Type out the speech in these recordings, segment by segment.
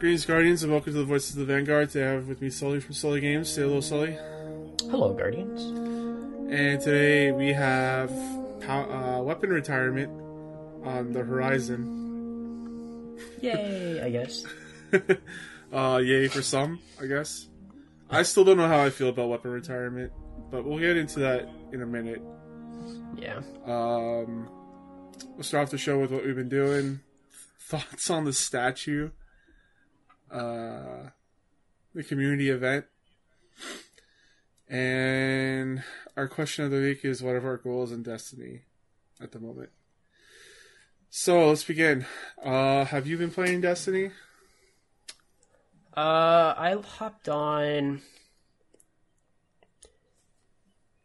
Greetings, Guardians, and welcome to the Voices of the Vanguard. Today I have with me Sully from Sully Games. Say hello, Sully. Hello, Guardians. And today we have pow- uh, weapon retirement on the horizon. Yay, I guess. uh, yay for some, I guess. I still don't know how I feel about weapon retirement, but we'll get into that in a minute. Yeah. Um, we'll start off the show with what we've been doing. Thoughts on the statue, uh, the community event, and our question of the week is what are our goals in Destiny at the moment? So let's begin. Uh, have you been playing Destiny? Uh, I hopped on.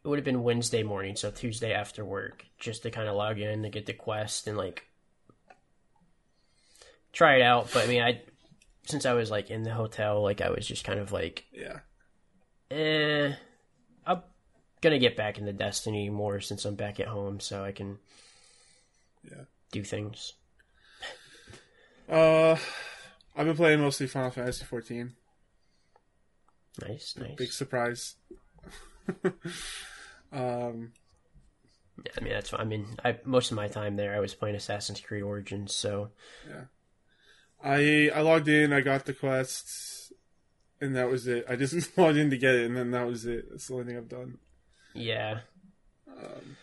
It would have been Wednesday morning, so Tuesday after work, just to kind of log in to get the quest and like try it out. But I mean, I since I was like in the hotel, like I was just kind of like, Yeah. eh, I'm gonna get back into Destiny more since I'm back at home, so I can Yeah. do things. Uh, I've been playing mostly Final Fantasy 14. Nice, nice. Big surprise. um, Yeah, I mean, that's. I mean, I most of my time there, I was playing Assassin's Creed Origins, so I I logged in, I got the quests, and that was it. I just logged in to get it, and then that was it. That's the only thing I've done. yeah, Um,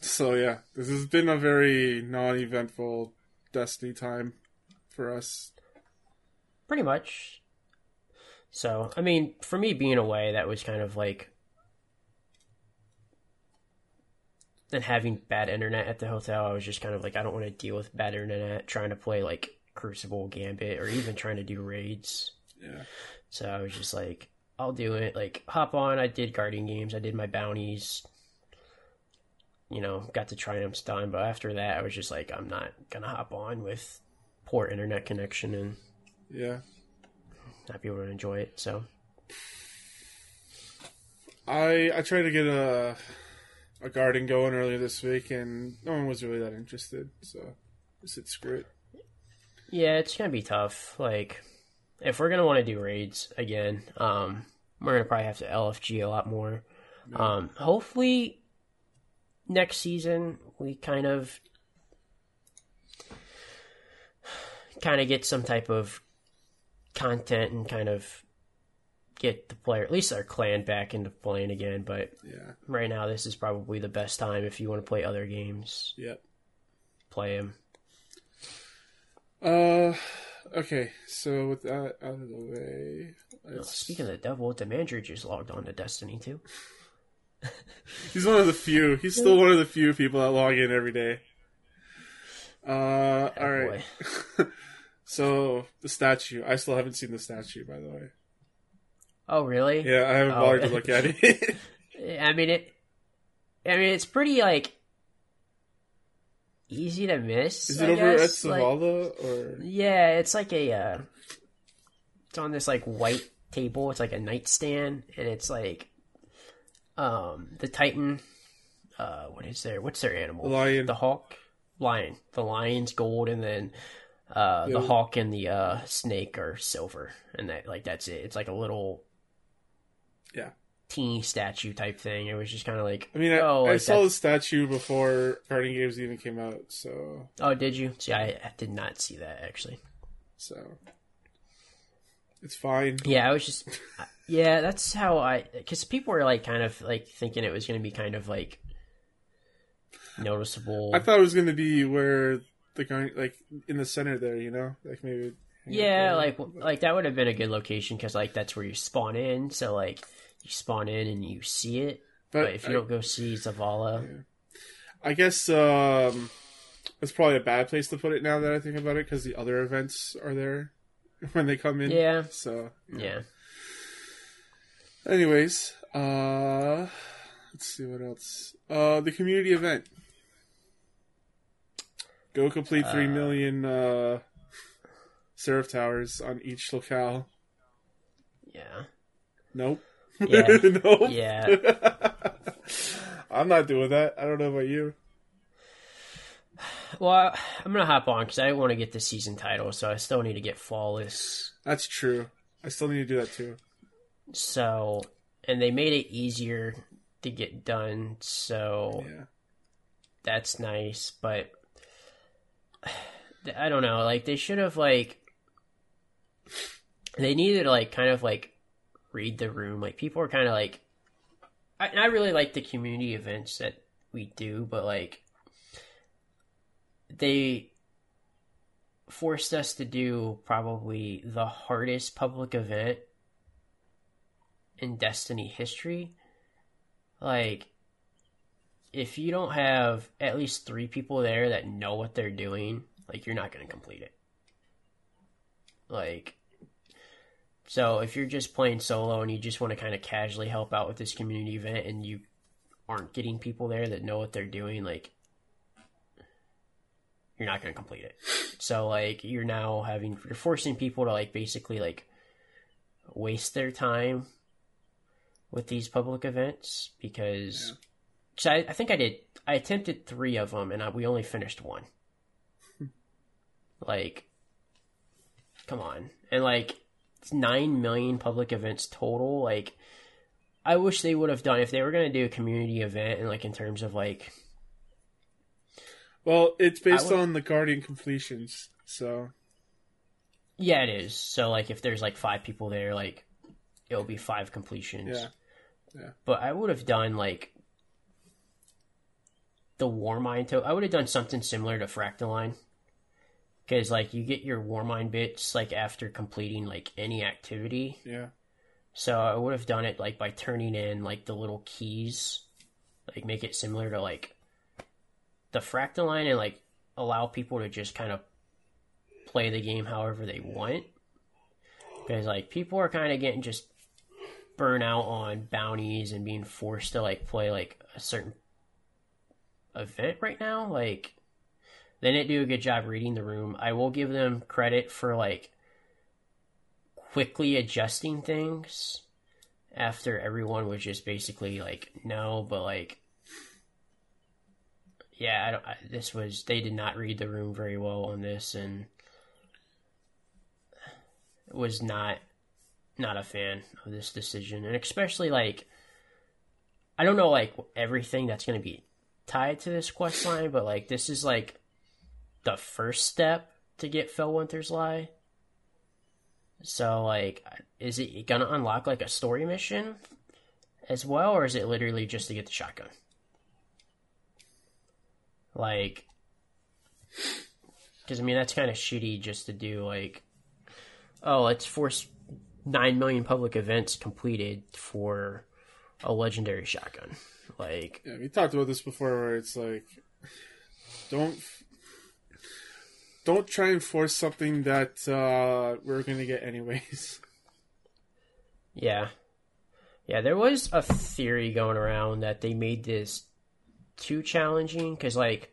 so yeah, this has been a very non-eventful Destiny time for us. pretty much. So, I mean, for me being away, that was kind of like then having bad internet at the hotel. I was just kind of like, I don't want to deal with bad internet trying to play like Crucible, Gambit, or even trying to do raids. Yeah, So I was just like, I'll do it. Like, hop on. I did guardian games. I did my bounties. You know, got the triumphs done. But after that, I was just like, I'm not gonna hop on with poor internet connection and yeah. not be able to enjoy it. So I I tried to get a a garden going earlier this week, and no one was really that interested. So I said, screw it. Yeah, it's gonna be tough. Like, if we're gonna want to do raids again, um, we're gonna probably have to LFG a lot more. Um, hopefully, next season we kind of kind of get some type of content and kind of get the player, at least our clan, back into playing again. But Yeah, right now, this is probably the best time if you want to play other games. yep. Play them. Uh, okay. So with that out of the way, Oh, speaking of the devil, Demandre just logged on to Destiny too. he's one of the few. He's still one of the few people that log in every day. Uh, all right. so the statue. I still haven't seen the statue, by the way. Oh, really? Yeah, I haven't Oh. bothered to look at it. I mean it. I mean it's pretty like easy to miss. Is I it over at guess. Like, or? yeah, it's like a. Uh, it's on this like white table. It's like a nightstand, and it's like, um, the Titan. Uh, what is their? What's their animal? The lion. The hawk. Lion. The lion's gold, and then. Uh, the hawk and the uh, snake are silver, and that like that's it. It's like a little Yeah. Teeny statue type thing. It was just kind of like, I mean, I, oh, I like saw the statue before Guardian Games even came out, so Oh, did you? See, I, I did not see that actually. so it's fine. Yeah, I was just, yeah, that's how I, because people were like kind of like thinking it was going to be kind of like noticeable. I thought it was going to be where the guy, like in the center there, you know, like maybe. yeah, like like that would have been a good location because like that's where you spawn in. So like you spawn in and you see it, but, if you I, don't go see Zavala, I guess um, it's probably a bad place to put it now that I think about it because the other events are there when they come in. Yeah. So yeah. Anyways, uh, let's see what else. Uh, the community event. Go complete three Uh, million uh, Seraph towers on each locale. yeah, Nope. Yeah. nope. yeah. I'm not doing that. I don't know about you. Well, I'm gonna hop on because I want to get the season title, so I still need to get flawless. That's true. I still need to do that too. So, and they made it easier to get done, so Yeah. that's nice. But I don't know. Like they should have like they needed to like kind of like read the room. Like people are kind of like I, I really like the community events that we do, but like they forced us to do probably the hardest public event in Destiny history. Like, if you don't have at least three people there that know what they're doing, like, you're not going to complete it. Like, so if you're just playing solo and you just want to kind of casually help out with this community event and you aren't getting people there that know what they're doing, like, you're not going to complete it. So, like, you're now having, you're forcing people to, like, basically, like, waste their time with these public events because Yeah. so I, I think I did I attempted three of them and I, we only finished one. Hmm. like, come on, and like nine million public events total. Like, I wish they would have done if they were going to do a community event and like in terms of like Well, it's based would- on the Guardian completions, so yeah it is. So like if there's like five people there, like it'll be five completions. yeah. But I would have done like the Warmind to I would have done something similar to Fractaline. Because like you get your Warmind bits like after completing like any activity. Yeah. So I would have done it like by turning in like the little keys. Like make it similar to like the Fractaline and like allow people to just kind of play the game however they want. Because like people are kind of getting just burn out on bounties and being forced to like play like a certain event right now. Like they didn't do a good job reading the room. I will give them credit for like quickly adjusting things after everyone was just basically like no, but like yeah, I don't. I, this was they did not read the room very well on this, and was not not a fan of this decision, and especially like I don't know like everything that's going to be tied to this quest line, but like this is like the first step to get Felwinter's Lie. So like, is it gonna unlock like a story mission as well, or is it literally just to get the shotgun? Like, because I mean that's kind of shitty just to do like, oh, let's force nine million public events completed for a legendary shotgun. Like, Yeah, we talked about this before where it's like don't don't try and force something that uh, we're gonna get anyways. Yeah. Yeah, there was a theory going around that they made this too challenging because, like,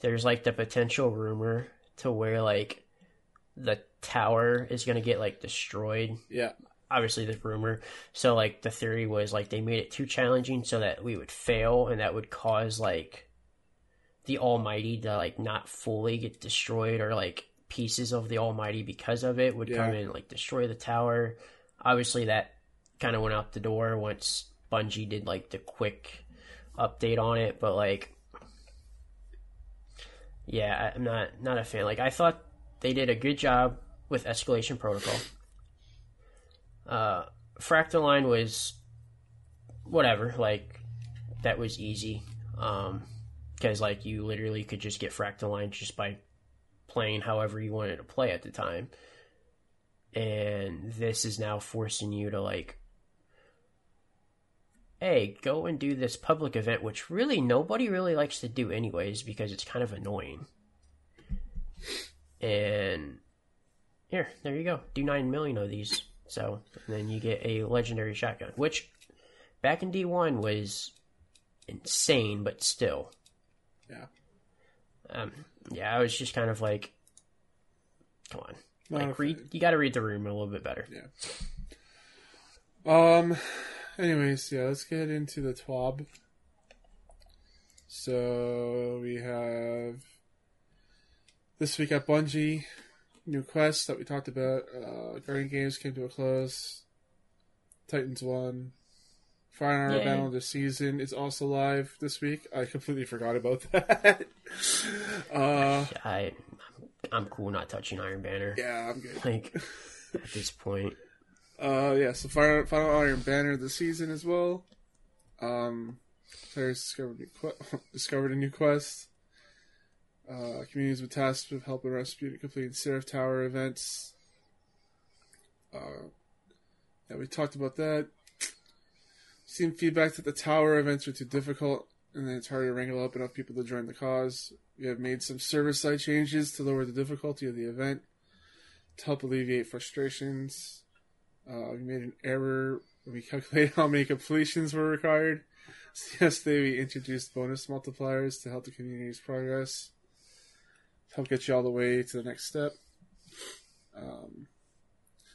there's like the potential rumor to where, like, the tower is going to get, like, destroyed. Yeah. Obviously, the rumor. So, like, the theory was, like, they made it too challenging so that we would fail and that would cause, like, the Almighty to, like, not fully get destroyed or, like, pieces of the Almighty because of it would come Yeah. and, like, destroy the tower. Obviously, that kind of went out the door once Bungie did like the quick update on it, but like yeah, I'm not not a fan. Like I thought they did a good job with escalation protocol. Uh Fractaline was whatever, like that was easy. Um because like you literally could just get Fractaline just by playing however you wanted to play at the time. And this is now forcing you to like hey, go and do this public event, which really nobody really likes to do anyways because it's kind of annoying. And here, there you go. Do 9 million of these. So, then you get a legendary shotgun, which back in D1 was insane, but still. Yeah. Um, yeah, I was just kind of like, come on. Like, read, you got to read the room a little bit better. Yeah. Um. Anyways, yeah, let's get into the TWAB. So we have This week at Bungie, new quest that we talked about. Uh, Guardian Games came to a close. Titans won. Fire Armor Yay. Battle the season is also live this week. I completely forgot about that. uh, I, I'm cool not touching Iron Banner. yeah, I'm good. Like at this point, Uh, yeah, so Final, Final Iron Banner of the season as well. Um, players discovered new que- discovered a new quest. Uh, communities with tasks with helping rescue and completing Seraph Tower events. Uh, yeah, we talked about that. Seen feedback that the tower events were too difficult, and it's hard to wrangle up enough people to join the cause. We have made some server side changes to lower the difficulty of the event to help alleviate frustrations. Uh, we made an error when we calculated how many completions were required. So yesterday we introduced bonus multipliers to help the community's progress, to help get you all the way to the next step. Um,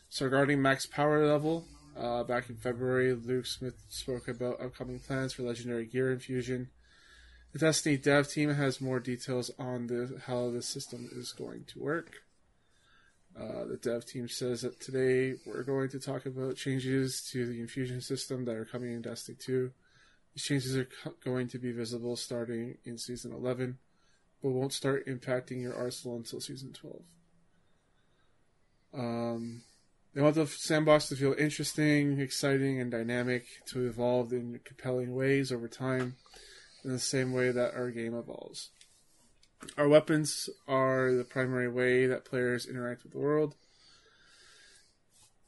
so regarding max power level, uh, back in February, Luke Smith spoke about upcoming plans for legendary gear infusion. The Destiny dev team has more details on the, how the system is going to work. Uh, the dev team says that today we're going to talk about changes to the infusion system that are coming in Destiny 2. These changes are co- going to be visible starting in Season 11, but won't start impacting your arsenal until Season 12. Um, they want the sandbox to feel interesting, exciting, and dynamic, to evolve in compelling ways over time, in the same way that our game evolves. Our weapons are the primary way that players interact with the world.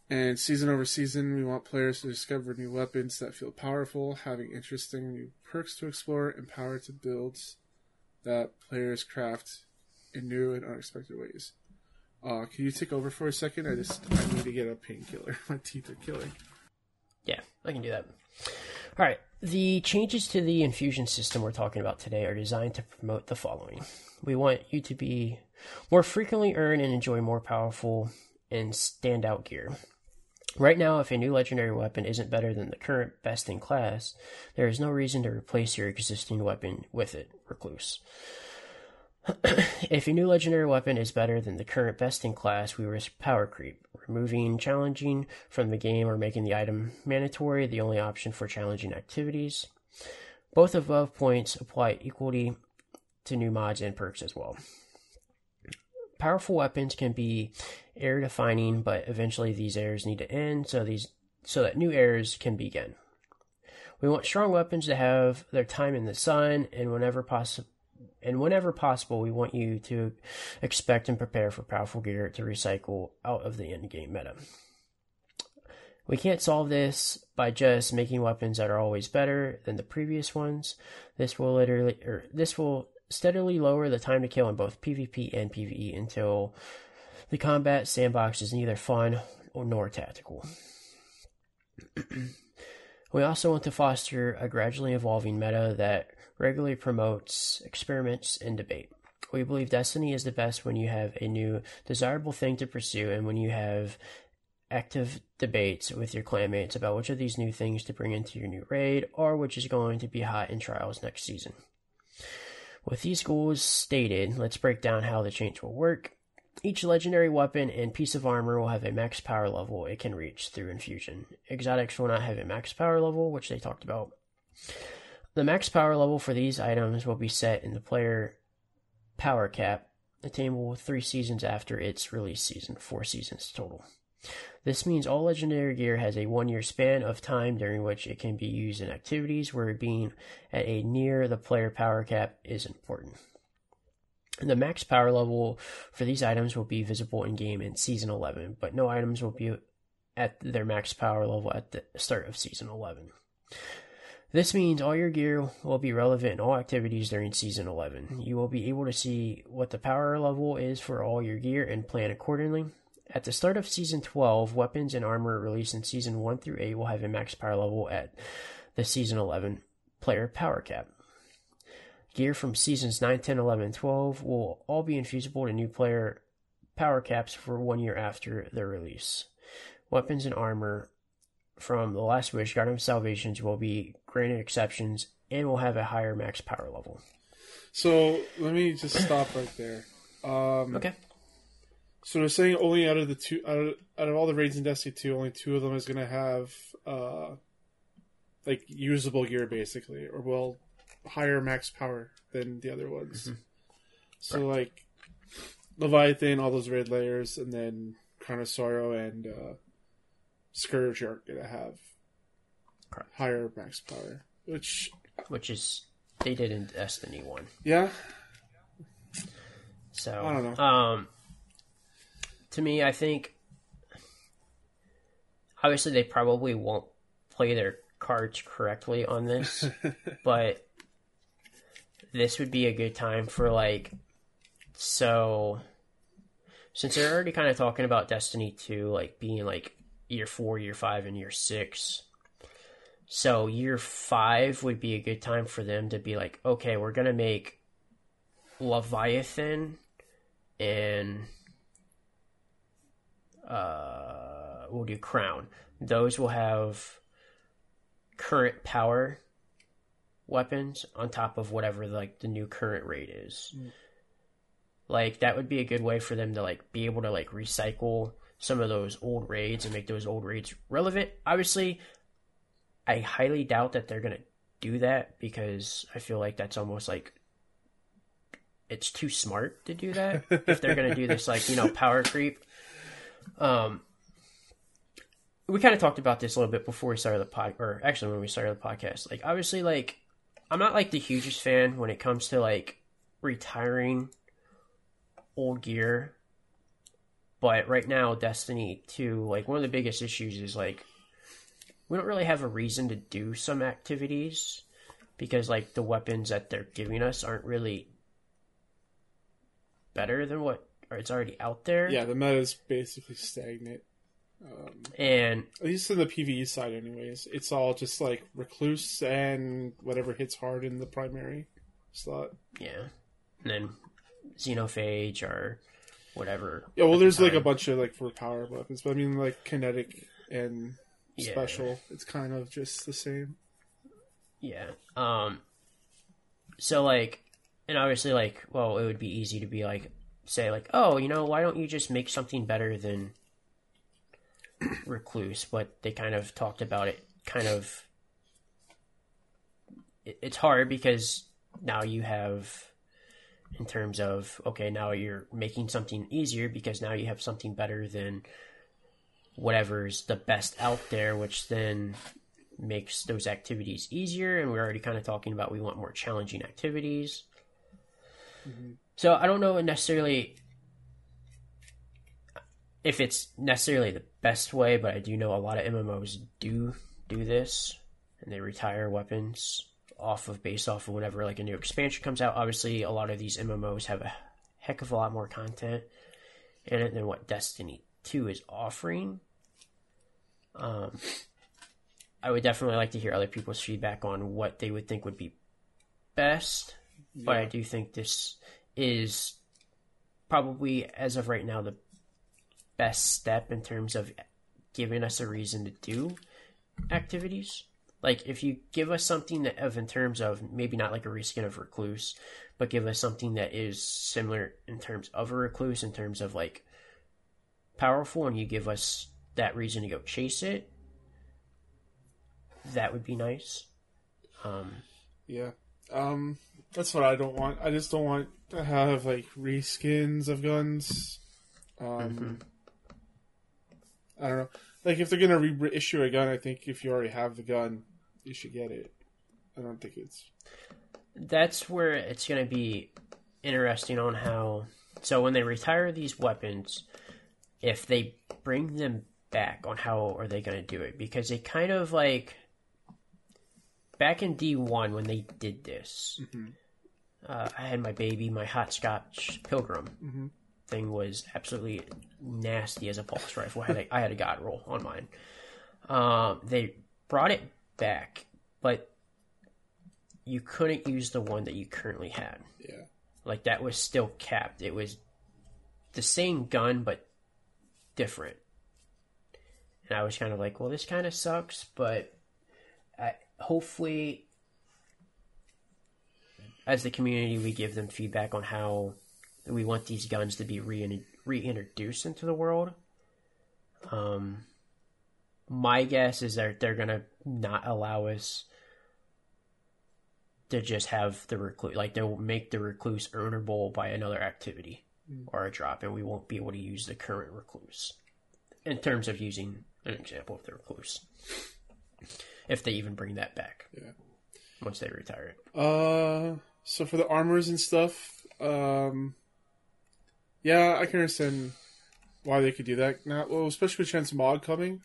And season over season, we want players to discover new weapons that feel powerful, having interesting new perks to explore, and power to build that players craft in new and unexpected ways. Uh, can you take over for a second? I just I need to get a painkiller. My teeth are killing. yeah, I can do that. All right. The changes to the infusion system we're talking about today are designed to promote the following. We want you to be more frequently earn and enjoy more powerful and standout gear. Right now, if a new legendary weapon isn't better than the current best in class, there is no reason to replace your existing weapon with it, Recluse. if a new legendary weapon is better than the current best in class, we risk power creep, removing challenging from the game or making the item mandatory the only option for challenging activities. Both above points apply equally to new mods and perks as well. Powerful weapons can be error defining, but eventually these errors need to end so these so that new errors can begin. We want strong weapons to have their time in the sun and whenever possible and whenever possible, we want you to expect and prepare for powerful gear to recycle out of the end game meta. We can't solve this by just making weapons that are always better than the previous ones. This will literally, or this will steadily lower the time to kill in both PvP and PvE until the combat sandbox is neither fun or nor tactical. we also want to foster a gradually evolving meta that regularly promotes experiments and debate. We believe Destiny is the best when you have a new desirable thing to pursue and when you have active debates with your clanmates about which of these new things to bring into your new raid or which is going to be hot in trials next season. With these goals stated, let's break down how the change will work. Each legendary weapon and piece of armor will have a max power level it can reach through infusion. Exotics will not have a max power level, which they talked about. The max power level for these items will be set in the player power cap, attainable three seasons after its release season, four seasons total. This means all legendary gear has a one year span of time during which it can be used in activities where being at a near the player power cap is important. The max power level for these items will be visible in game in Season 11, but no items will be at their max power level at the start of Season 11. This means all your gear will be relevant in all activities during Season 11. You will be able to see what the power level is for all your gear and plan accordingly. At the start of Season 12, weapons and armor released in Season 1 through 8 will have a max power level at the Season 11 player power cap. Gear from Seasons 9, 10, 11, and 12 will all be infusible to new player power caps for one year after their release. Weapons and armor from The Last Wish, Garden of Salvations will be granted exceptions and will have a higher max power level. So let me just stop right there. Um, Okay. So they're saying only out of the two, out of, out of all the raids in Destiny 2, only two of them is going to have, uh, like, usable gear, basically, or, well, higher max power than the other ones. Mhm. So, like, Leviathan, all those raid lairs, and then Crown of Sorrow and, uh, Scourge are to have Correct. higher max power. Which, Which is they did in Destiny One. yeah, So I don't know. Um, to me, I think obviously they probably won't play their cards correctly on this, but this would be a good time for like so since they're already kind of talking about Destiny 2 like being like year 4, year 5 and year 6. So year 5 would be a good time for them to be like, okay, we're going to make Leviathan and uh we'll do Crown. Those will have current power weapons on top of whatever like the new current rate is. Mm. Like that would be a good way for them to like be able to like recycle some of those old raids and make those old raids relevant. Obviously, I highly doubt that they're gonna do that because I feel like that's almost like it's too smart to do that if they're gonna do this like you know power creep. Um, we kind of talked about this a little bit before we started the pod, or actually when we started the podcast. Like obviously, like I'm not like the hugest fan when it comes to like retiring old gear. But right now, Destiny 2, like one of the biggest issues is like we don't really have a reason to do some activities because like the weapons that they're giving us aren't really better than what or it's already out there. yeah, the meta is basically stagnant. Um, And at least in the PVE side, anyways, it's all just like recluse and whatever hits hard in the primary slot. yeah. And then Xenophage or whatever. Yeah, well, at the there's like a bunch of like for power weapons, but I mean like kinetic and Yeah. special. It's kind of just the same. Yeah. Um so like and obviously like well it would be easy to be like say like oh you know why don't you just make something better than recluse but they kind of talked about it kind of it- it's hard because now you have in terms of okay now you're making something easier because now you have something better than whatever's the best out there which then makes those activities easier. And we're already kind of talking about we want more challenging activities. Mm-hmm. So i don't know necessarily if it's necessarily the best way but i do know a lot of mmos do do this and they retire weapons off of based off of whenever like a new expansion comes out obviously a lot of these mmos have a heck of a lot more content in it than what destiny 2 is offering um I would definitely like to hear other people's feedback on what they would think would be best. But I do think this is probably, as of right now, the best step in terms of giving us a reason to do activities. Like, if you give us something that, of in terms of maybe not like a reskin of Recluse, but give us something that is similar in terms of a Recluse, in terms of like powerful, and you give us that reason to go chase it, that would be nice. Um, Yeah. Um, that's what I don't want. I just don't want to have like reskins of guns. Um, Mhm. I don't know. Like if they're gonna reissue a gun, I think if you already have the gun, you should get it. I don't think it's. that's where it's going to be interesting on how. So when they retire these weapons, if they bring them back, on how are they going to do it? Because they kind of like back in D one when they did this. Mhm. Uh, I had my baby, my Hopscotch Pilgrim Mhm. thing was absolutely nasty as a pulse rifle. I had a, I had a god roll on mine. Um, they brought it back, but you couldn't use the one that you currently had. Yeah. Like that was still capped. It was the same gun but different. And I was kind of like, well, this kind of sucks, but I, hopefully, as the community, we give them feedback on how we want these guns to be re- reintroduced into the world. Um, my guess is that they're gonna not allow us to just have the recluse, like they'll make the recluse earnable by another activity Mm. or a drop, and we won't be able to use the current recluse. In terms of using an example of the recluse, if they even bring that back, Yeah. once they retire it. Uh, so for the armors and stuff, um, yeah, I can understand why they could do that. Now, well, especially with transmog coming,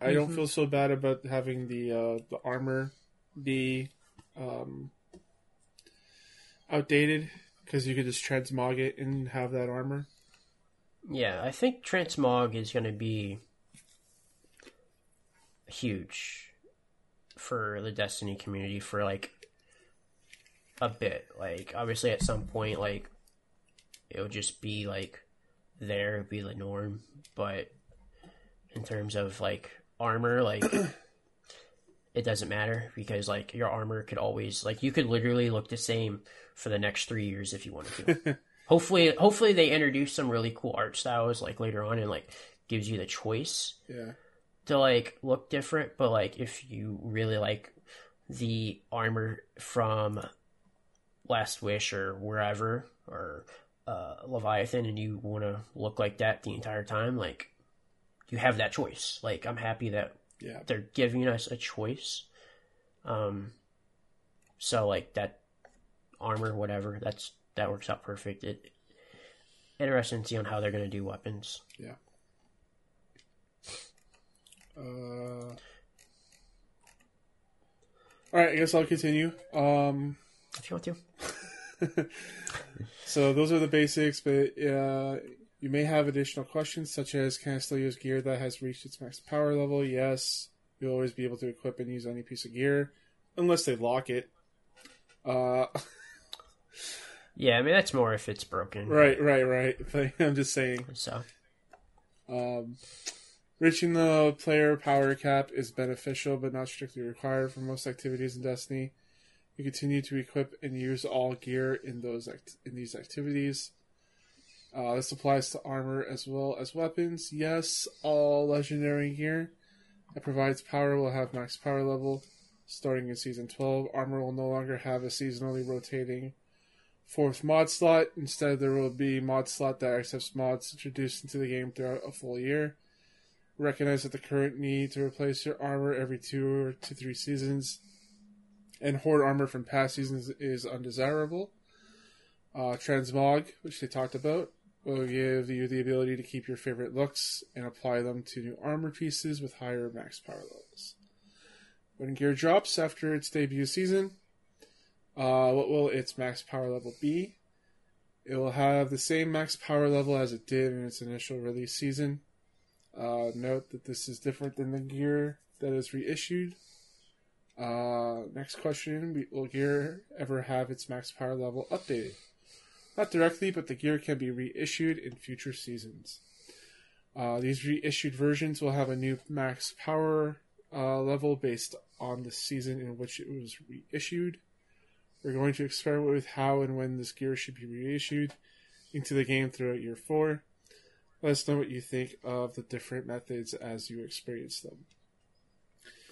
I don't Mhm. feel so bad about having the uh, the armor be um, outdated because you could just transmog it and have that armor. Yeah, I think Transmog is going to be huge for the Destiny community for like a bit. Like, obviously, at some point, like it'll just be like there, it'll be the norm. But in terms of like armor, like it doesn't matter because like your armor could always like you could literally look the same for the next three years if you wanted to. Hopefully hopefully they introduce some really cool art styles like later on and like gives you the choice Yeah, to like look different. But like if you really like the armor from last wish or wherever or uh, leviathan and you want to look like that the entire time like you have that choice. Like i'm happy that yeah, they're giving us a choice. Um so like that armor whatever that's that works out perfect. It interesting to see on how they're going to do weapons. Yeah. Uh, all right, I guess I'll continue. Um, if you want to. so those are the basics, but uh, you may have additional questions such as can I still use gear that has reached its max power level? Yes. You'll always be able to equip and use any piece of gear unless they lock it. Uh, yeah i mean that's more if it's broken right, right, right. But I'm just saying. so Um, reaching the player power cap is beneficial but not strictly required for most activities in Destiny. You continue to equip and use all gear in those act- in these activities. Uh, this applies to armor as well as weapons. Yes, all legendary gear that provides power will have max power level. Starting in season 12, armor will no longer have a seasonally rotating fourth mod slot. Instead, there will be mod slot that accepts mods introduced into the game throughout a full year. Recognize that the current need to replace your armor every two to three seasons and hoard armor from past seasons is undesirable. Uh, Transmog, which they talked about, will give you the ability to keep your favorite looks and apply them to new armor pieces with higher max power levels. When gear drops after its debut season, uh, what will its max power level be? It will have the same max power level as it did in its initial release season. Uh, note that this is different than the gear that is reissued. Uh, next question Will gear ever have its max power level updated? Not directly, but the gear can be reissued in future seasons. Uh, these reissued versions will have a new max power uh, level based on the season in which it was reissued. We're going to experiment with how and when this gear should be reissued into the game throughout year four. Let us know what you think of the different methods as you experience them.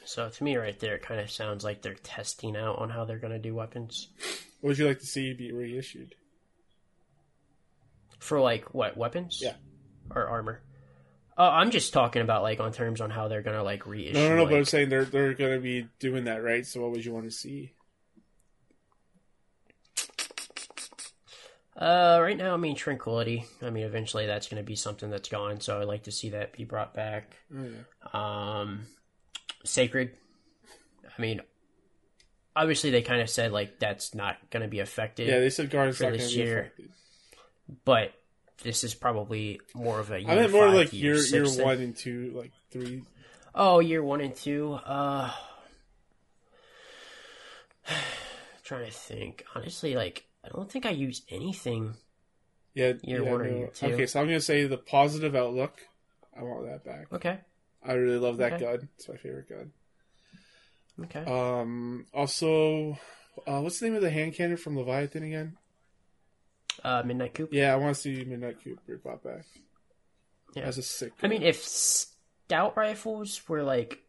so to me right there it kind of sounds like they're testing out on how they're going to do weapons What would you like to see be reissued? For like what weapons Yeah. or armor oh i'm just talking about like on terms on how they're going to like reissue No, no, no. like, But I'm saying they're they're going to be doing that, right? So what would you want to see? Uh, right now, I mean tranquility. I mean, eventually that's going to be something that's gone. So I'd like to see that be brought back. Oh, yeah. Um, sacred. I mean, obviously they kind of said like that's not going to be affected. Yeah, they said Guardian's For not this to be year. affected. But this is probably more of a. Year I meant more like year, year year one and two, like three. Oh, year one and two. Uh, trying to think. Honestly, like I don't think I use anything. Yeah, Year yeah, one or no. year two. Okay, so I'm going to say the positive outlook. I want that back. Okay. I really love that Okay. gun. It's my favorite gun. Okay. Um, also, uh, what's the name of the hand cannon from Leviathan again? Uh, Midnight Coup. Yeah, I want to see Midnight Coup brought back Yeah. as a sick. I mean, if scout rifles were like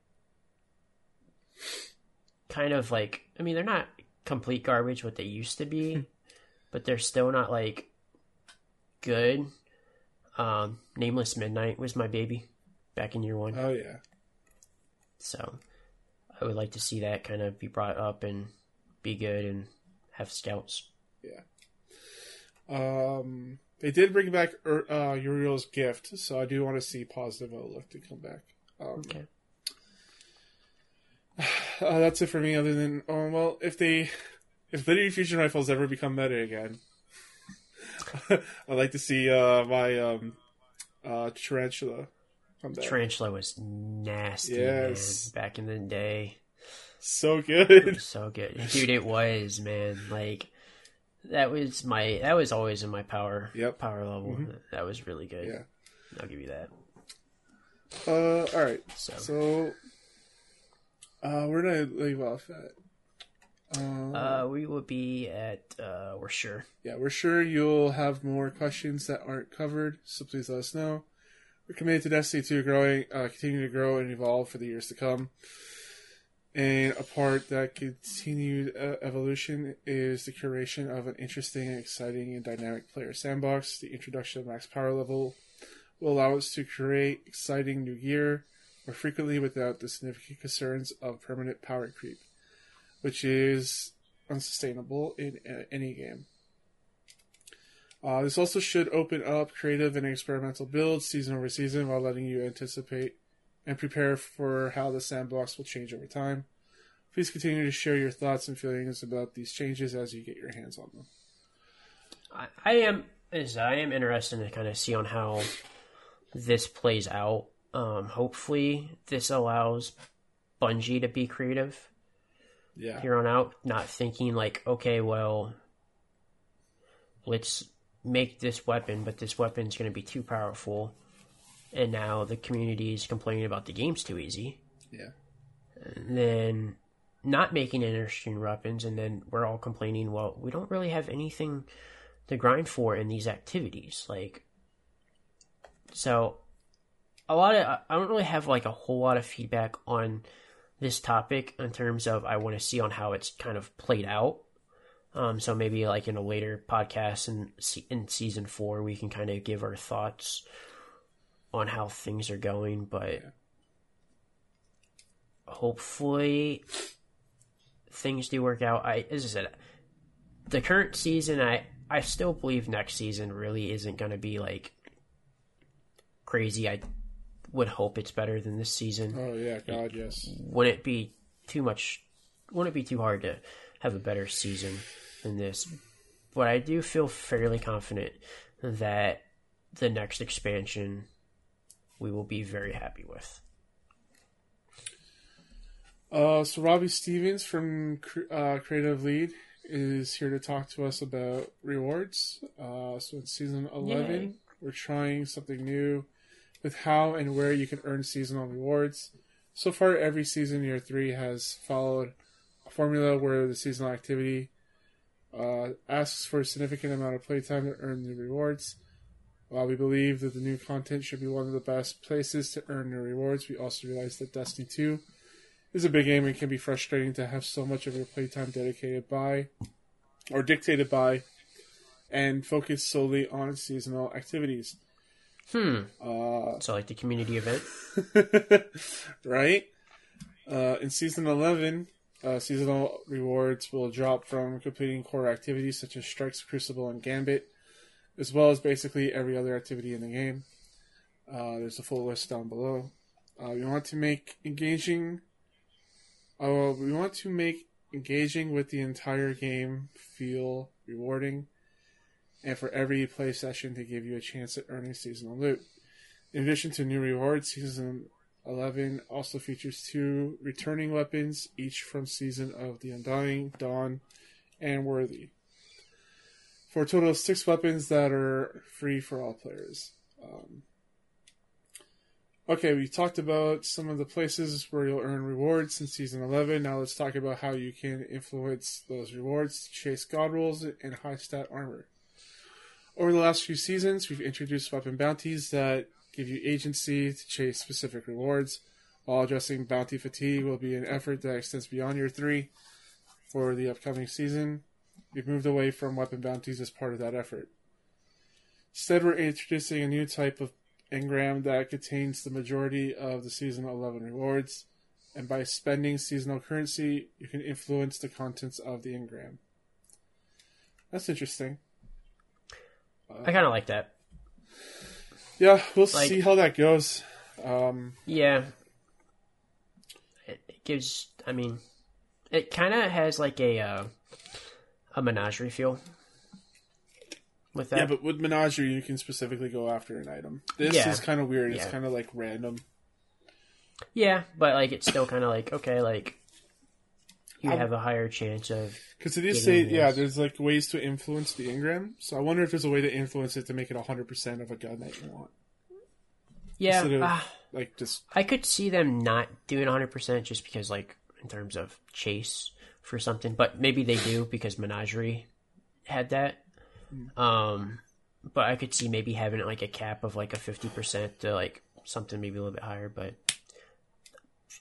kind of like, I mean, they're not complete garbage what they used to be, but they're still not like good. Um, Nameless Midnight was my baby back in year one, oh yeah, so I would like to see that kind of be brought up and be good and have scouts. Um, they did bring back Ur- uh, Uriel's gift, so I do want to see positive outlook to come back. Um, Okay. Uh, that's it for me. Other than, oh well, if they, if Linear Fusion rifles ever become meta again, I'd like to see uh, my um, uh, tarantula come back. Tarantula was nasty, Yes. man, back in the day. so good. so good, dude. It was man. Like that was my that was always in my power Yep. power level. Mhm. That was really good. Yeah. I'll give you that. Uh, all right. So, So, uh, where did I leave off at? Um, uh, we will be at uh, we're sure. yeah, we're sure you'll have more questions that aren't covered, so please let us know. We're committed to Destiny 2 growing, uh, continue to grow and evolve for the years to come. And a part that continued uh, evolution is the curation of an interesting, exciting, and dynamic player sandbox. The introduction of max power level will allow us to create exciting new gear more frequently without the significant concerns of permanent power creep, which is unsustainable in uh, any game. Uh, this also should open up creative and experimental builds season over season while letting you anticipate and prepare for how the sandbox will change over time. Please continue to share your thoughts and feelings about these changes as you get your hands on them. I, I am is I am interested to kind of see on how this plays out. Um, hopefully, this allows Bungie to be creative Yeah. here on out, not thinking like, okay, well, let's make this weapon, but this weapon's going to be too powerful, and now the community is complaining about the game's too easy. Yeah. And then not making interesting weapons, and then we're all complaining, well, we don't really have anything to grind for in these activities. Like, so a lot of, I don't really have like a whole lot of feedback on this topic in terms of I want to see on how it's kind of played out. Um, so maybe like in a later podcast in in season four, we can kind of give our thoughts on how things are going. But Yeah. hopefully, things do work out. I as I said, the current season, I I still believe next season really isn't going to be like crazy. I would hope it's better than this season Oh yeah, God yes. wouldn't it be too much wouldn't it be too hard to have a better season than this but i do feel fairly confident that the next expansion we will be very happy with Uh, so Robbie Stevens from uh, Creative Lead is here to talk to us about rewards. Uh, so in season eleven, Yay. we're trying something new with how and where you can earn seasonal rewards. So far, every season, year three has followed a formula where the seasonal activity uh, asks for a significant amount of playtime to earn the rewards. While we believe that the new content should be one of the best places to earn the rewards, we also realize that Destiny 2 is a big game and can be frustrating to have so much of your playtime dedicated by or dictated by and focus solely on seasonal activities. hmm Uh, so like the community event right? Uh, in season 11, uh, seasonal rewards will drop from completing core activities such as Strikes, Crucible, and Gambit, as well as basically every other activity in the game. Uh, there's a full list down below. Uh, we want to make engaging. Uh, we want to make engaging with the entire game feel rewarding, and for every play session to give you a chance at earning seasonal loot. In addition to new rewards, season 11 also features two returning weapons, each from Season of the Undying, Dawn, and Worthy. For a total of six weapons that are free for all players. Um, okay, we talked about some of the places where you'll earn rewards in Season 11. Now let's talk about how you can influence those rewards to chase God rolls and high stat armor. Over the last few seasons, we've introduced weapon bounties that give you agency to chase specific rewards. While addressing bounty fatigue will be an effort that extends beyond year three for the upcoming season. We've moved away from weapon bounties as part of that effort. Instead, we're introducing a new type of engram that contains the majority of the season 11 rewards, and by spending seasonal currency, you can influence the contents of the engram. That's interesting. I kind of like that. Yeah, we'll Like- see how that goes. Um, Yeah. It, it gives. I mean, it kind of has like a uh, a menagerie feel with that. yeah, but with Menagerie, you can specifically go after an item. This Yeah. is kind of weird. It's kind of like random. yeah, but like it's still kind of like okay, like you I'm- have a higher chance of. Because it is Getting say, yeah, there's like ways to influence the engram So I wonder if there's a way to influence it to make it 100% of a gun that you want. Yeah, of- ah, Like just I could see them not doing 100% just because, like, in terms of chase for something, but maybe they do because Menagerie had that. Um, but I could see maybe having like a cap of like a 50% to like something maybe a little bit higher, but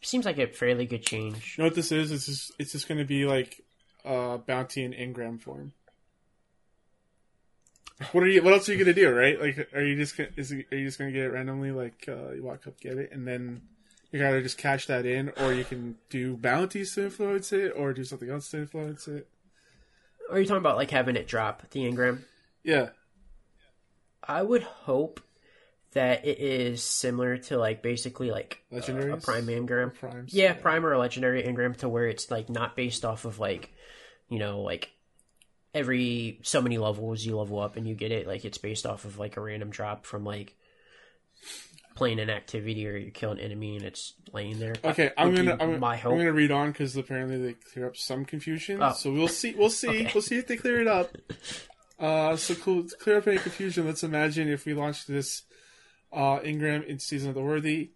seems like a fairly good change. you know what this is? It's just it's just going to be like uh, bounty in engram form. What are you? What else are you gonna do? Right? Like, are you just gonna, is are you just gonna get it randomly? Like, uh, you walk up, get it, and then you gotta just cash that in, or you can do bounties to influence it, or do something else to influence it. Are you talking about like having it drop the engram? Yeah, I would hope that it is similar to like basically like uh, a prime engram. primes. Yeah, prime or a legendary engram to where it's like not based off of like, you know, like every so many levels you level up and you get it. Like it's based off of like a random drop from like playing an activity or you kill an enemy and it's laying there. Okay, I'm gonna I'm, I'm gonna read on because apparently they clear up some confusion. Oh. So we'll see. We'll see. Okay. We'll see if they clear it up. Uh, so cool. To clear up any confusion, let's imagine if we launched this uh, engram in Season of the Worthy.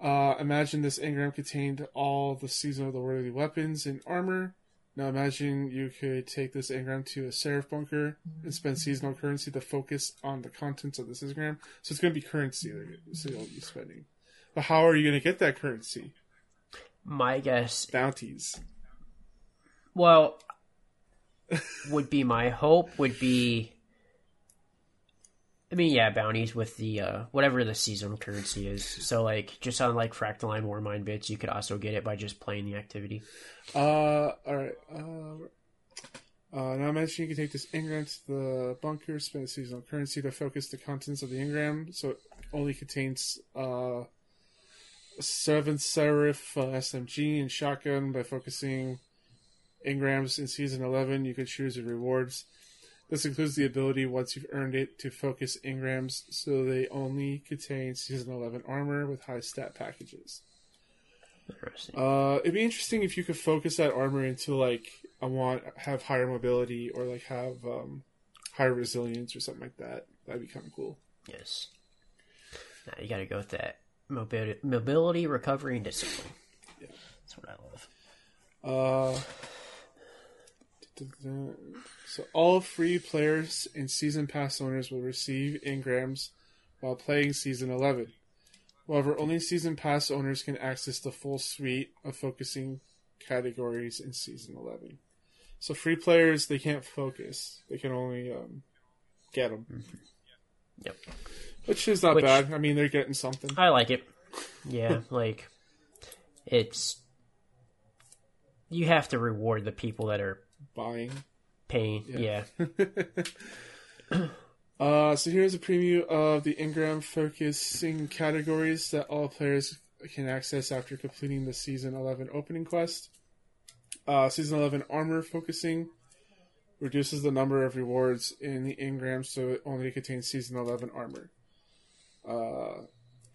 Uh, imagine this engram contained all the Season of the Worthy weapons and armor. Now imagine you could take this engram to a Seraph bunker and mhm. spend seasonal currency to focus on the contents of this engram. So it's going to be currency that you'll be spending. But how are you going to get that currency? My guess, Bounties. well, would be my hope would be. I mean, yeah, bounties with the uh, whatever the seasonal currency is. So, like, just on like Fractaline Warmind bits, you could also get it by just playing the activity. Uh, alright. Uh, uh, now imagine you can take this engram to the bunker, spend seasonal currency to focus the contents of the engram, so it only contains uh, seven Seraph uh, SMG and shotgun. By focusing engrams in season 11, you can choose your rewards. This includes the ability, once you've earned it, to focus engrams so they only contain season 11 armor with high stat packages. Uh, it'd be interesting if you could focus that armor into like I want have higher mobility or like have um, higher resilience or something like that. That'd be kind of cool. Yes. Now you got to go with that mobility, mobility, recovery, and discipline. Yeah. That's what I love. Uh, so all free players and season pass owners will receive engrams while playing season 11. However, only season pass owners can access the full suite of focusing categories in season 11. So free players they can't focus; they can only um, get them. Yep. Which is not Which- bad. I mean, they're getting something. I like it. Yeah, like it's you have to reward the people that are Buying. Paying. Yeah. Yeah. Uh, so here's a preview of the Engram focusing categories that all players can access after completing the Season 11 opening quest. Uh, season 11 armor focusing reduces the number of rewards in the engram so it only contains Season 11 armor. Uh,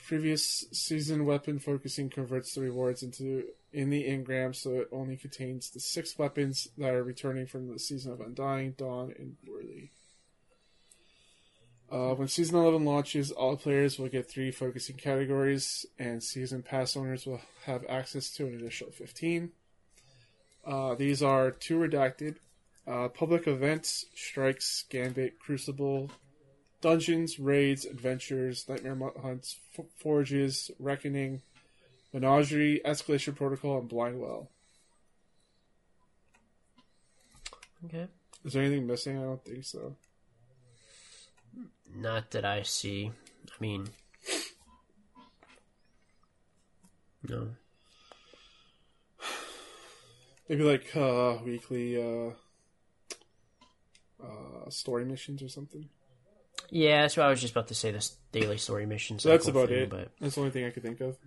previous season weapon focusing converts the rewards into in the engram so it only contains the six weapons that are returning from the Season of Undying, Dawn, and Worthy. Uh, when Season 11 launches, all players will get three focusing categories, and Season Pass owners will have access to an additional 15. Uh, these are two redacted, Uh, public events, strikes, gambit, crucible, dungeons, raids, adventures, nightmare hunts, f- forges, reckoning, menagerie, escalation protocol, and blind well. Okay. Is there anything missing? I don't think so. Not that I see. I mean, no. Maybe like uh, weekly uh, uh, story missions or something. Yeah, that's what I was just about to say. This daily story mission. So that's about thing, it. But That's the only thing I could think of.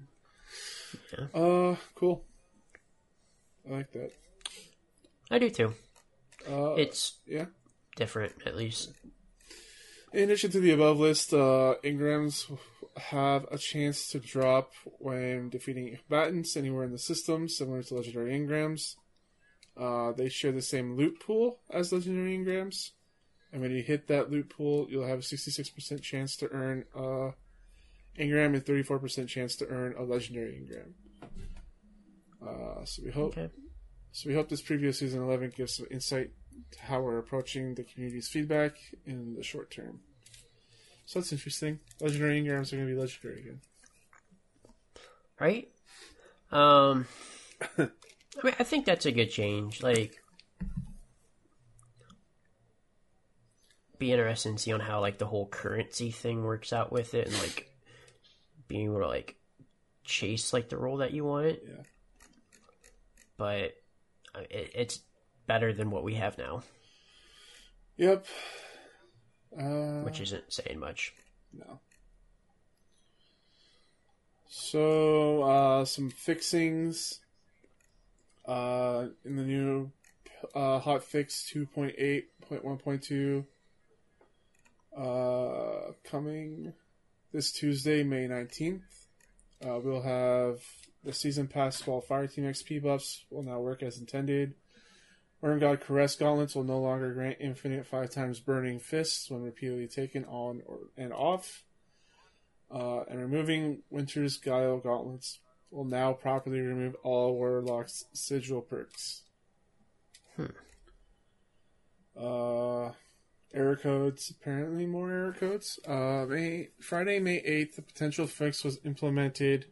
Yeah. Uh, cool. I like that. I do too. Uh, It's yeah. different, at least. In addition to the above list, uh, Engrams have a chance to drop when defeating combatants anywhere in the system, similar to legendary Engrams. Uh, they share the same loot pool as legendary Engrams, and when you hit that loot pool, you'll have a 66% chance to earn uh, Engram and 34% chance to earn a legendary Engram. Uh, so we hope Okay. so we hope this preview of season 11 gives some insight to how we're approaching the community's feedback in the short term. So that's interesting. Legendary Engrams are going to be legendary again. Right? Um, I mean, I think that's a good change. Like, be interested in see on how like the whole currency thing works out with it, and like being able to like chase like the roll that you want. It. Yeah. But it, it's better than what we have now, Yep. Uh, which isn't saying much. no. So uh, some fixings uh, in the new uh, hotfix 2.8.1.2 uh, coming this Tuesday, May 19th. Uh, we'll have the season pass fall fire team XP buffs will now work as intended. Worm God Caress gauntlets will no longer grant infinite five times burning fists when repeatedly taken on or and off. Uh, and removing Winter's Guile gauntlets will now properly remove all Warlock's sigil perks. Hmm. Uh, error codes, apparently more error codes. Uh, May Friday, May 8th, the potential fix was implemented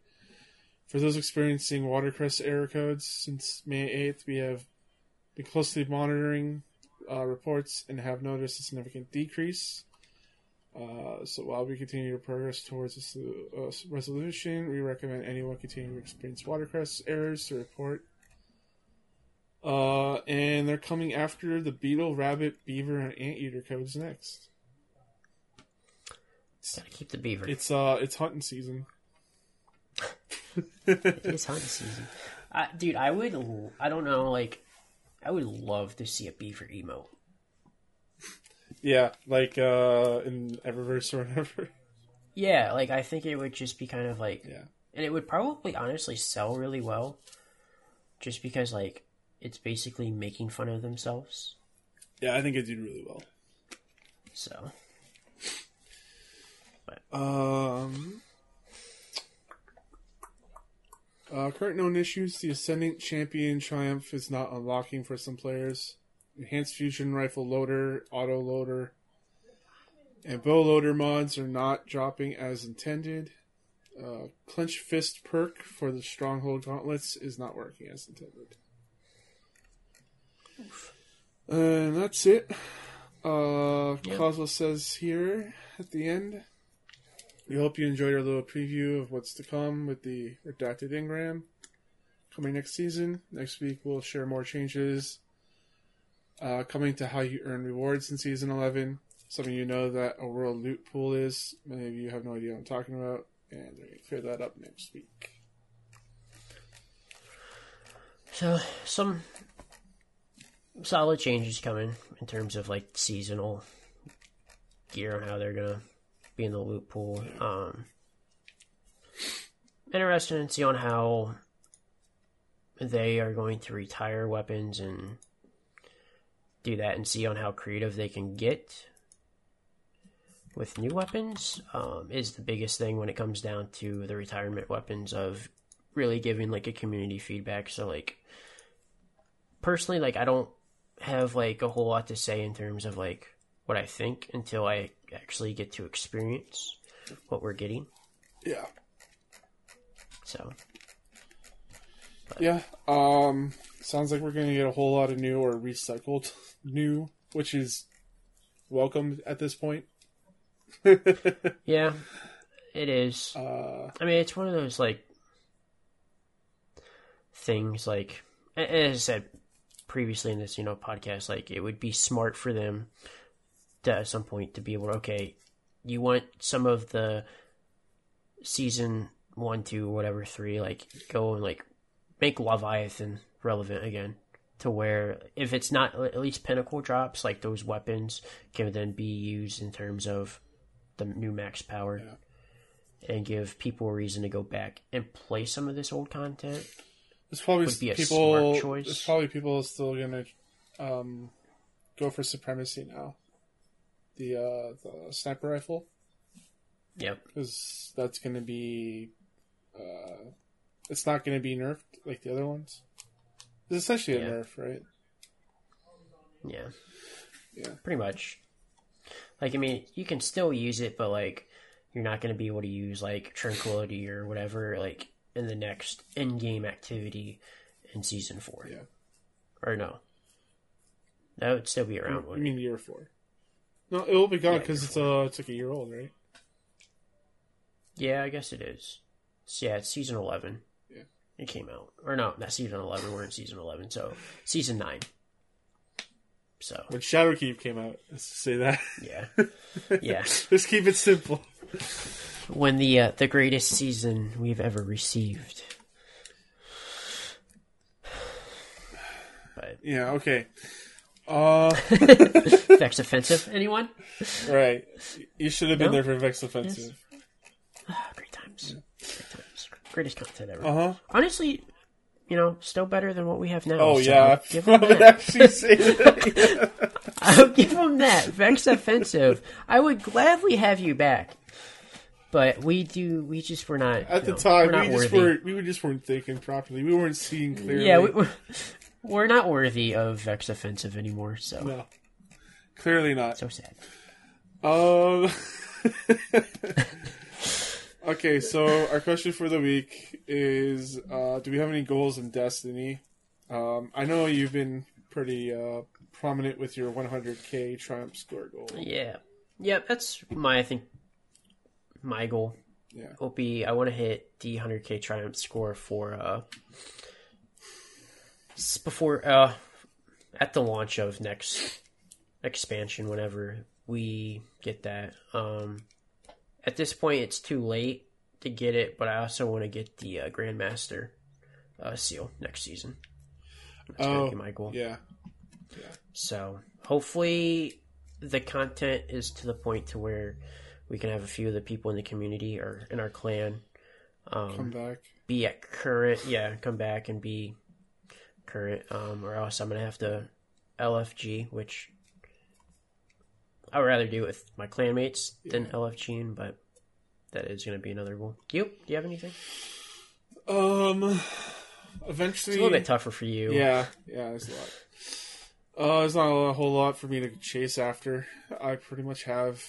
for those experiencing watercress error codes. Since May 8th, we have been closely monitoring uh, reports and have noticed a significant decrease. Uh, so while we continue to progress towards this uh, resolution, we recommend anyone continuing to experience watercress errors to report. Uh, and they're coming after the beetle, rabbit, beaver, and anteater codes next. Gotta keep the beaver. It's uh, it's hunting season. It's hunting season. Uh, dude, I would. I don't know. Like, I would love to see a beaver emote. Yeah, like uh, in Eververse or whatever. Yeah, like I think it would just be kind of like, Yeah. and it would probably honestly sell really well, just because like it's basically making fun of themselves. Yeah, I think it did really well. So but. Um, uh, current known issues: the Ascendant Champion Triumph is not unlocking for some players. Enhanced Fusion Rifle Loader, Auto Loader, and Bow Loader mods are not dropping as intended. Uh, Clench Fist perk for the Stronghold Gauntlets is not working as intended. And that's it. Uh, Yep. Cozmo says here at the end. We hope you enjoyed our little preview of what's to come with the redacted Engram coming next season. Next week we'll share more changes uh, coming to how you earn rewards in season 11. Some of you know that a world loot pool is. Many of you have no idea what I'm talking about, and we're going to clear that up next week. so some solid changes coming in terms of like seasonal gear and how they're gonna be in the loot pool. Um, to see on how they are going to retire weapons and do that and see on how creative they can get with new weapons um, is the biggest thing when it comes down to the retirement weapons of really giving like a community feedback so like personally like i don't have like a whole lot to say in terms of like what I think until I actually get to experience what we're getting. Yeah. So Yeah. Um sounds like we're gonna get a whole lot of new or recycled new, which is welcome at this point. yeah, it is. Uh I mean, it's one of those like things. Like as I said previously in this, you know, podcast, like it would be smart for them to at some point to be able to okay, you want some of the season one, two, whatever, three, like go and like make Leviathan relevant again. To where if it's not at least pinnacle drops, like those weapons can then be used in terms of the new max power Yeah. and give people a reason to go back and play some of this old content. There's probably Would be a people there's probably people still gonna um go for supremacy now. The uh the sniper rifle. Yep. because that's going to be uh, it's not going to be nerfed like the other ones. It's essentially a Yeah. nerf, right? Yeah. Yeah. Pretty much. Like I mean, you can still use it, but like you're not going to be able to use like tranquility or whatever like in the next in-game activity in season four. Yeah. Or no. That would still be around. I mean, year four. No, it will be gone because year it's uh it's like a year old, right? Yeah, I guess it is. So, yeah, it's season eleven. Yeah. It came out, or no, not season eleven. We're in season eleven, so season nine. So When Shadowkeep came out, let's say that. yeah, yeah. Just keep it simple. When the uh, the greatest season we've ever received. But Yeah. Okay. Uh, Vex offensive, anyone? right. You should have been No? there for Vex Offensive. Ah, great times, great times, greatest content ever. Uh huh. Honestly, you know, still better than what we have now. Oh so yeah, give I them would that. actually say that. I'll give them that. Vex offensive. I would gladly have you back, but we do. We just were not At the no, time, We're we just worthy. weren't we just weren't thinking properly. We weren't seeing clearly. Yeah, we, we're, we're not worthy of Vex offensive anymore. So no, clearly not. so sad. Um. okay, so our question for the week is: uh, Do we have any goals in Destiny? Um, I know you've been pretty uh, prominent with your 100k triumph score goal. Yeah. Yeah, that's my I think my goal Yeah. will be I want to hit the 100k triumph score for uh before uh at the launch of next expansion whenever we get that. Um at this point it's too late to get it, but I also want to get the uh, grandmaster uh seal next season. That's Oh, gonna be my goal. Yeah. So hopefully the content is to the point to where we can have a few of the people in the community or in our clan Come um, back. be at current. Yeah, come back and be current. Um, or else I'm gonna have to LFG, which I would rather do with my clanmates than LFGing, but that is gonna be another goal. You, do you have anything? Um. Eventually, It's a little bit tougher for you. Yeah, yeah, there's a lot. Uh, there's not a whole lot for me to chase after. I pretty much have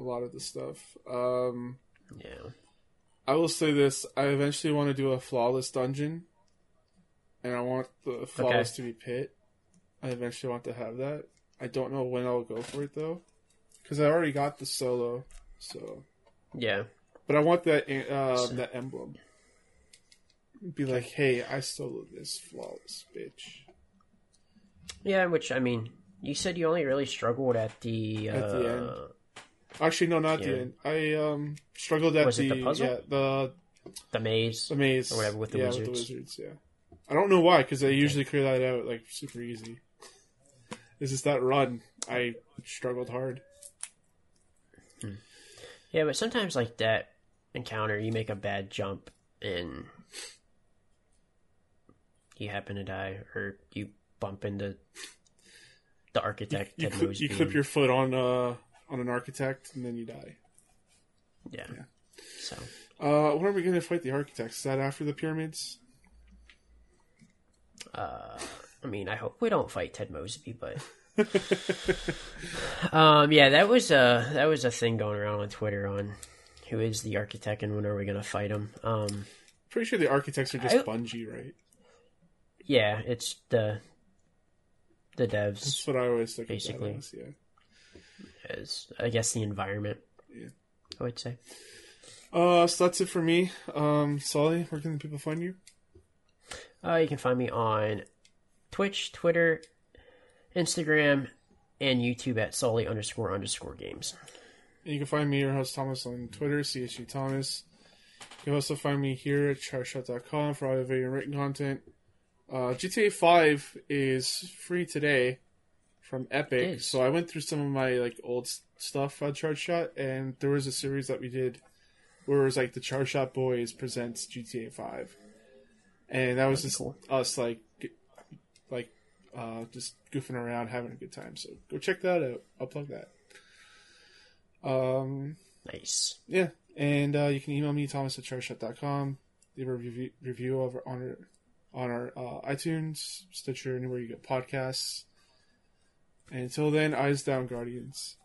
a lot of the stuff. Um, Yeah. I will say this: I eventually want to do a flawless dungeon, and I want the flawless to be pit. I eventually want to have that. I don't know when I'll go for it though, because I already got the solo. So, Yeah. but I want that uh, So- that emblem. Be like, hey, I stole this flawless bitch. Yeah, which I mean, you said you only really struggled at the uh, At the end. Actually, no, not Yeah. the end. I um struggled at Was it the, the puzzle? yeah the the maze. the maze Or whatever with the yeah, with the wizards. wizards. Yeah, I don't know why because I usually clear that out like super easy. This is that run. I struggled hard. Yeah, but sometimes like that encounter, you make a bad jump and you happen to die, or you bump into the architect You, that cli- you clip your foot on uh on an architect and then you die. yeah. yeah. So Uh, when are we going to fight the architects? Is that after the pyramids? uh, I mean, I hope we don't fight Ted Mosby, but um, yeah, that was a that was a thing going around on Twitter on who is the architect and when are we gonna fight him. Um, Pretty sure the architects are just I- Bungie, right? yeah, it's the the devs. That's what I always think. Basically. Basically, yeah. Is I guess the environment. Yeah. I would say. Uh, so that's it for me. Um, Solly, where can people find you? Uh, you can find me on Twitch, Twitter, Instagram, and YouTube at Solly underscore underscore games. And you can find me, your host Thomas, on Twitter, CSU Thomas. You can also find me here at charshot.com for all video and written content. Uh, GTA 5 is free today from Epic. So I went through some of my like old stuff on Charshot, and there was a series that we did where it was like the Charshot Boys presents GTA 5. And that was That'd just cool. us like like uh, just goofing around, having a good time. So go check that out. I'll plug that. Um, Nice. yeah, and uh, you can email me thomas at charshot.com. Leave a review, review over on our on our uh, iTunes, Stitcher, anywhere you get podcasts. And until then, eyes down, Guardians.